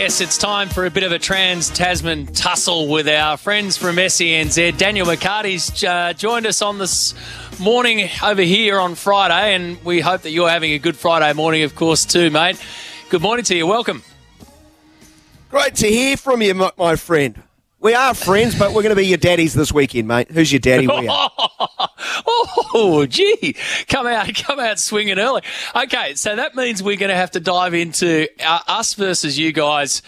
Yes, it's time for a bit of a trans Tasman tussle with our friends from SENZ. Daniel McCarty's uh, joined us on this morning over here on Friday, and we hope that you're having a good Friday morning, of course, too, mate. Good morning to you. Welcome. Great to hear from you, my, my friend. We are friends, but we're going to be your daddies this weekend, mate. Who's your daddy? We are. oh, gee, come out, come out swinging early. Okay, so that means we're going to have to dive into uh, us versus you guys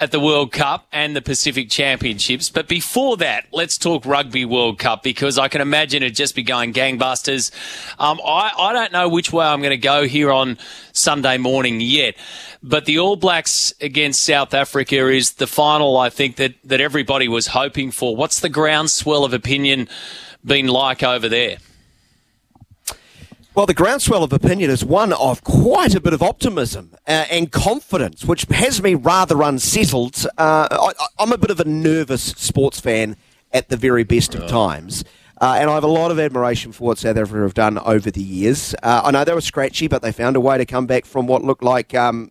at the World Cup and the Pacific Championships. But before that, let's talk Rugby World Cup because I can imagine it'd just be going gangbusters. Um, I, I don't know which way I'm going to go here on Sunday morning yet. But the All Blacks against South Africa is the final, I think, that, that everybody was hoping for. What's the groundswell of opinion been like over there? Well, the groundswell of opinion is one of quite a bit of optimism uh, and confidence, which has me rather unsettled. Uh, I, am a bit of a nervous sports fan at the very best of times. Uh, and I have a lot of admiration for what South Africa have done over the years. Uh, I know they were scratchy, but they found a way to come back from what looked like um,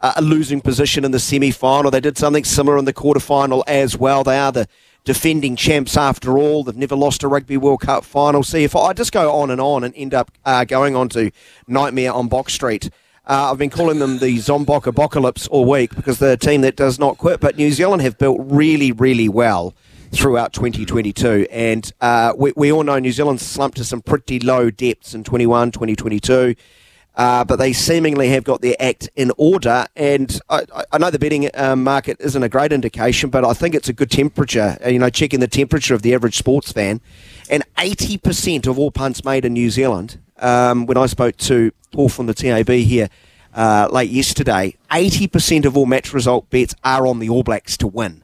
a losing position in the semi final. They did something similar in the quarter final as well. They are the defending champs after all. They've never lost a Rugby World Cup final. See, if I just go on and on and end up uh, going on to Nightmare on Bok Street, uh, I've been calling them the Zombok Apocalypse all week because they're a team that does not quit. But New Zealand have built really, really well throughout 2022. And uh, we, we all know New Zealand slumped to some pretty low depths in 21, 2022. Uh, but they seemingly have got their act in order. And I, I know the betting uh, market isn't a great indication, but I think it's a good temperature. Uh, you know, checking the temperature of the average sports fan, and 80% of all punts made in New Zealand. Um, when I spoke to Paul from the TAB here uh, late yesterday, 80% of all match result bets are on the All Blacks to win.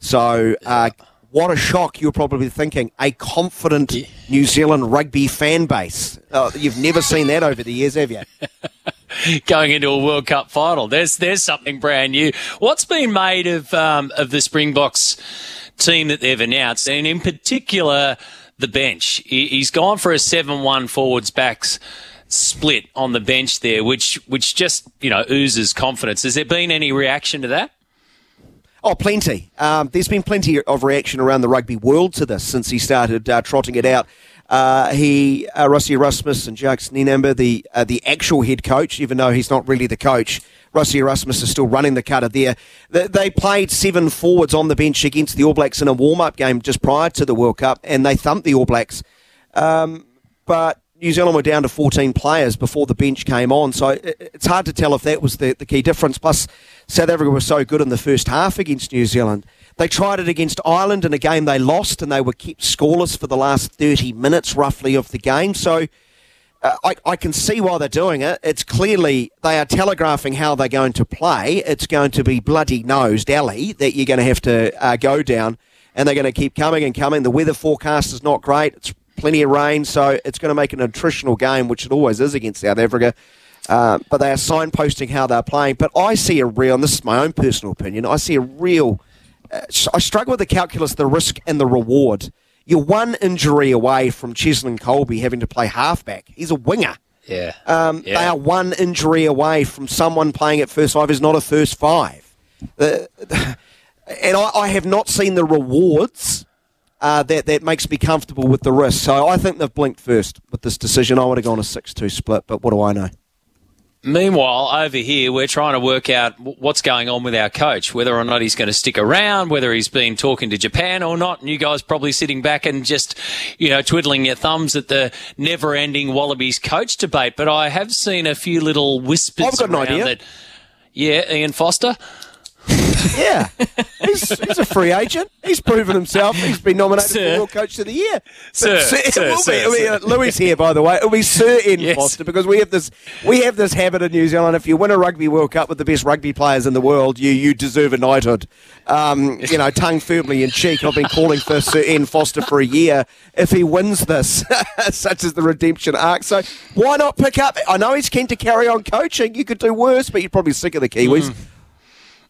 So uh, what a shock you're probably thinking. A confident yeah. New Zealand rugby fan base. Oh, you've never seen that over the years, have you? Going into a World Cup final. There's there's something brand new. What's been made of um, of the Springboks team that they've announced, and in particular the bench? He's gone for a seven-one forwards backs split on the bench there, which which just you know oozes confidence. Has there been any reaction to that? Oh, plenty. Um, there's been plenty of reaction around the rugby world to this since he started uh, trotting it out. Uh, he, uh, Rassie Erasmus and Jacques Nienaber, the uh, the actual head coach, even though he's not really the coach, Rassie Erasmus is still running the cutter there. They, they played seven forwards on the bench against the All Blacks in a warm up game just prior to the World Cup, and they thumped the All Blacks. Um, but New Zealand were down to 14 players before the bench came on, so it's hard to tell if that was the, the key difference. Plus, South Africa was so good in the first half against New Zealand. They tried it against Ireland in a game they lost, and they were kept scoreless for the last 30 minutes, roughly, of the game. So uh, I, I, can see why they're doing it. It's clearly they are telegraphing how they're going to play. It's going to be bloody nosed alley that you're going to have to uh, go down, and they're going to keep coming and coming. The weather forecast is not great. It's plenty of rain, so it's going to make an attritional game, which it always is against South Africa. Uh, but they are signposting how they're playing. But I see a real, and this is my own personal opinion, I see a real. Uh, I struggle with the calculus, the risk and the reward. You're one injury away from Cheslin Kolbe having to play halfback. He's a winger. Yeah. Um, yeah. They are one injury away from someone playing at first five who's not a first five. Uh, and I, I have not seen the rewards uh, that that makes me comfortable with the risk. So I think they've blinked first with this decision. I would have gone a six-two split, but what do I know? Meanwhile, over here, we're trying to work out what's going on with our coach, whether or not he's going to stick around, whether he's been talking to Japan or not. And you guys probably sitting back and just, you know, twiddling your thumbs at the never ending Wallabies coach debate. But I have seen a few little whispers I've got an idea. that. Yeah, Ian Foster. Yeah, he's, he's a free agent. He's proven himself. He's been nominated sir. for World Coach of the Year. Sir, sir, sir, sir, be, uh, Louis here, by the way. It'll be Sir Ian yes. Foster because we have this we have this habit in New Zealand. If you win a Rugby World Cup with the best rugby players in the world, you you deserve a knighthood. Um, you know, tongue firmly in cheek. I've been calling for Sir Ian Foster for a year. If he wins this, such as the redemption arc, so why not pick up? I know he's keen to carry on coaching. You could do worse, but you're probably sick of the Kiwis. Mm.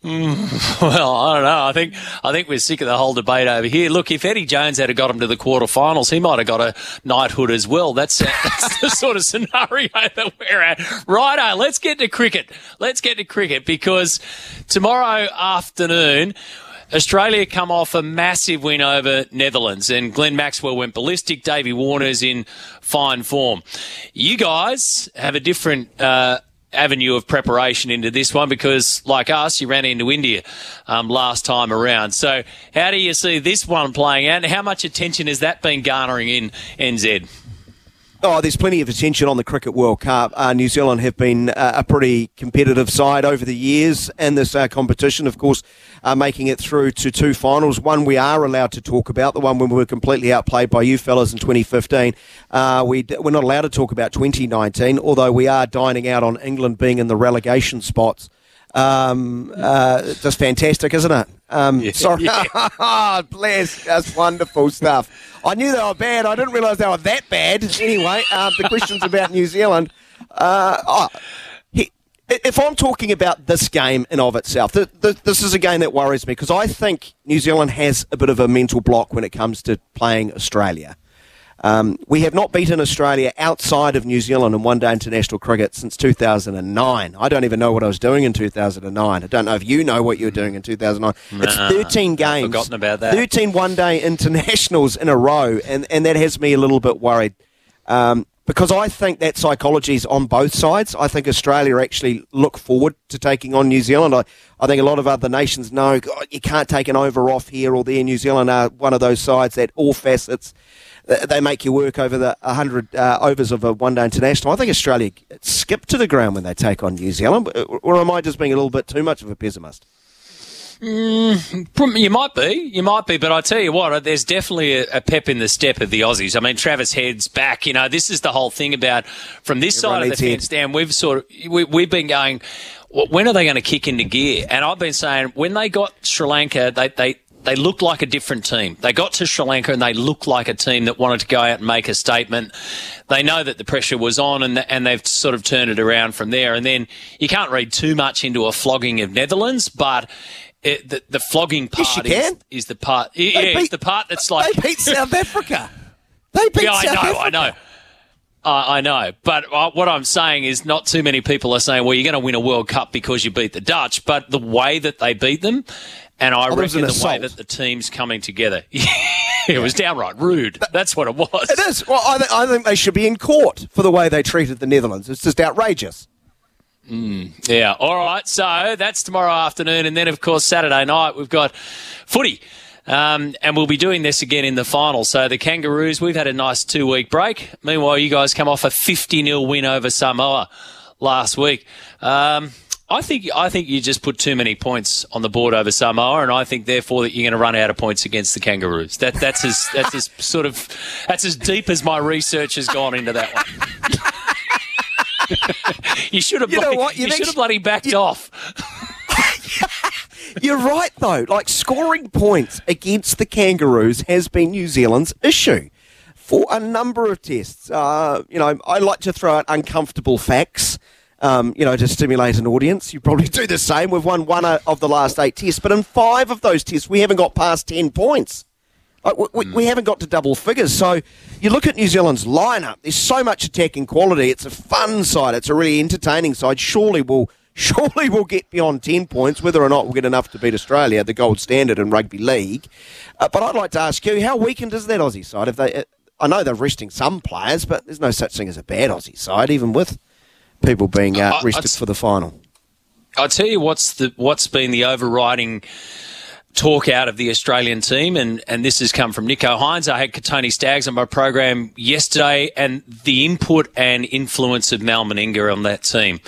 Well, I don't know. I think I think we're sick of the whole debate over here. Look, if Eddie Jones had got him to the quarterfinals, he might have got a knighthood as well. That's, that's the sort of scenario that we're at. Righto, let's get to cricket. Let's get to cricket because tomorrow afternoon. Australia come off a massive win over Netherlands, and Glenn Maxwell went ballistic. Davey Warner's in fine form. You guys have a different uh, avenue of preparation into this one because, like us, you ran into India um, last time around. So, how do you see this one playing out, and how much attention has that been garnering in NZ? Oh, there's plenty of attention on the Cricket World Cup. Uh, New Zealand have been uh, a pretty competitive side over the years in this uh, competition, of course, uh, making it through to two finals. One we are allowed to talk about, the one when we were completely outplayed by you fellas in 2015. Uh, we, we're not allowed to talk about 2019, although we are dining out on England being in the relegation spots. Um, uh, just fantastic, isn't it? Um, yeah, sorry, yeah. bless, that's wonderful stuff. I knew they were bad. I didn't realise they were that bad. Anyway, um, the questions about New Zealand. Uh, oh, he, if I'm talking about this game in of itself, this is a game that worries me because I think New Zealand has a bit of a mental block when it comes to playing Australia. Um, we have not beaten Australia outside of New Zealand in one day international cricket since 2009. I don't even know what I was doing in 2009. I don't know if you know what you were doing in 2009. Nah, it's 13 games. I've Forgotten about that. 13 one day internationals in a row, and, and that has me a little bit worried. Um, because I think that psychology is on both sides. I think Australia actually look forward to taking on New Zealand. I, I think a lot of other nations know God, you can't take an over off here or there. New Zealand are one of those sides that all facets they make you work over the 100 uh, overs of a one day international. I think Australia skip to the ground when they take on New Zealand, or am I just being a little bit too much of a pessimist? Mm, you might be, you might be, but I tell you what, there's definitely a, a, pep in the step of the Aussies. I mean, Travis Head's back. You know, this is the whole thing about from this Everyone side of the fence down. We've sort of we, we've been going. When are they going to kick into gear? And I've been saying when they got Sri Lanka, they they they looked like a different team. They got to Sri Lanka and they looked like a team that wanted to go out and make a statement. They know that the pressure was on and, and they've sort of turned it around from there. And then you can't read too much into a flogging of Netherlands, but it, the, the, flogging part yes, is, is, the part. Yeah, beat, the part that's like they beat South Africa. They beat yeah, South I know, Africa. I know. Uh, I know, but uh, what I'm saying is not too many people are saying, well, you're going to win a World Cup because you beat the Dutch, but the way that they beat them, and I oh, reckon the assault. way that the team's coming together, it was downright rude. That's what it was. It is. Well, I, th- I think they should be in court for the way they treated the Netherlands. It's just outrageous. Mm, yeah. All right. So that's tomorrow afternoon. And then, of course, Saturday night, we've got footy. Um, and we'll be doing this again in the final. So the Kangaroos, we've had a nice two week break. Meanwhile, you guys come off a 50 0 win over Samoa last week. Um, I think I think you just put too many points on the board over Samoa, and I think therefore that you're going to run out of points against the Kangaroos. That that's as that's as sort of that's as deep as my research has gone into that one. you should have you, bloody, you, you should have bloody backed you, off. You're right, though. Like scoring points against the Kangaroos has been New Zealand's issue for a number of tests. Uh, you know, I like to throw out uncomfortable facts. Um, you know, to stimulate an audience. You probably do the same. We've won one of the last eight tests, but in five of those tests, we haven't got past 10 points. Like, we, mm. we, haven't got to double figures. So you look at New Zealand's lineup, there's so much attacking quality. It's a fun side, it's a really entertaining side. Surely we'll surely we'll get beyond 10 points, whether or not we'll get enough to beat Australia, the gold standard in rugby league. Uh, but I'd like to ask you, how weakened is that Aussie side? If they, uh, I know they're resting some players, but there's no such thing as a bad Aussie side, even with people being uh, rested for the final. I'll tell you what's the what's been the overriding talk out of the Australian team, and, and this has come from Nicho Hynes. I had Kotoni Staggs on my program yesterday, and the input and influence of Mal Meninga on that team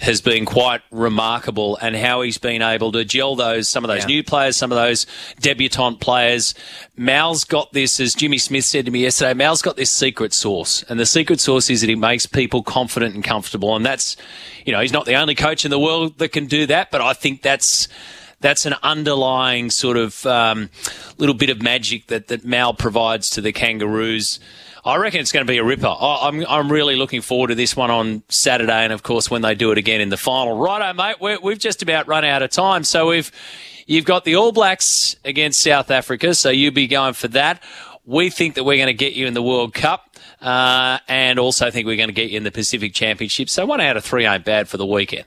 has been quite remarkable and how he's been able to gel those some of those yeah. new players, some of those debutant players. Mal's got this, as Jimmy Smith said to me yesterday. Mal's got this secret sauce, and the secret sauce is that he makes people confident and comfortable, and that's you know he's not the only coach in the world that can do that, but I think that's that's an underlying sort of um, little bit of magic that, that Mal provides to the Kangaroos. I reckon it's going to be a ripper. I'm, I'm really looking forward to this one on Saturday, and of course when they do it again in the final. Righto, mate. We're, we've just about run out of time, so we've you've got the All Blacks against South Africa, so you'll be going for that. We think that we're going to get you in the World Cup, uh, and also think we're going to get you in the Pacific Championship. So one out of three ain't bad for the weekend.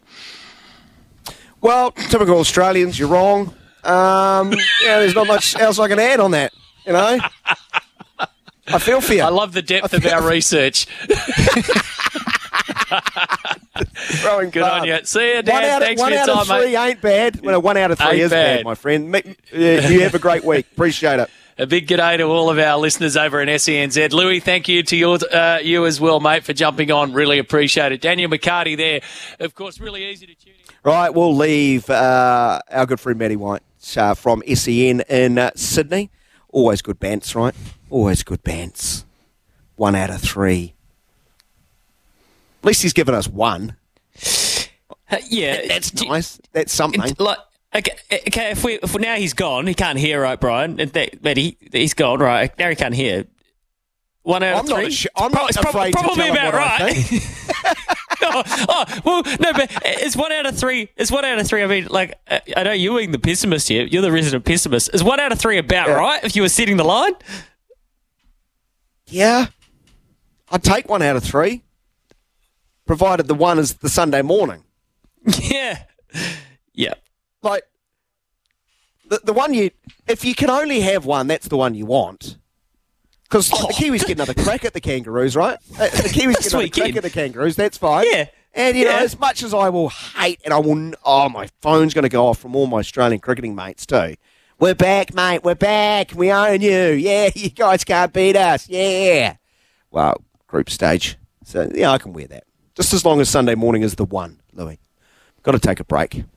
Well, typical Australians, you're wrong. Um, yeah, there's not much else I can add on that. You know, I feel for you. I love the depth of our research. Throwing Good on you. See you, Dan. One out, of, Thanks one for your out time, of three mate. ain't bad. Well, one out of three Ain't is bad. bad. my friend. You have a great week. Appreciate it. A big g'day to all of our listeners over in SENZ. Louis, thank you to your, uh, you as well, mate, for jumping on. Really appreciate it. Daniel McCarty there. Of course, really easy to tune. Right, we'll leave uh, our good friend Matty White uh, from SEN in uh, Sydney. Always good bants, right? Always good bants. One out of three. At least he's given us one. Uh, yeah, That's do- nice. That's something. Like, okay, okay if we if now he's gone, he can't hear, right, Brian? That, that he he's gone, right? Now he can't hear. One out I'm of not three. assu- I'm Pro- not it's afraid to probably tell him about what I right. oh, oh, well, no, but it's one out of three. It's one out of three. I mean, like, I know you're being the pessimist here. You're the resident pessimist. Is one out of three about Yeah. right if you were setting the line? Yeah. I'd take one out of three, provided the one is the Sunday morning. yeah, yeah. Like, the, the one you, if you can only have one, that's the one you want. Because the Kiwis get another crack at the Kangaroos, right? Uh, The Kiwis get another crack at the Kangaroos, that's fine. Yeah. And, you know, as much as I will hate, and I will, oh, my phone's going to go off from all my Australian cricketing mates too. We're back, mate. We're back. We own you. Yeah, you guys can't beat us. Yeah. Well, group stage. So, yeah, I can wear that. Just as long as Sunday morning is the one, Louis. Got to take a break.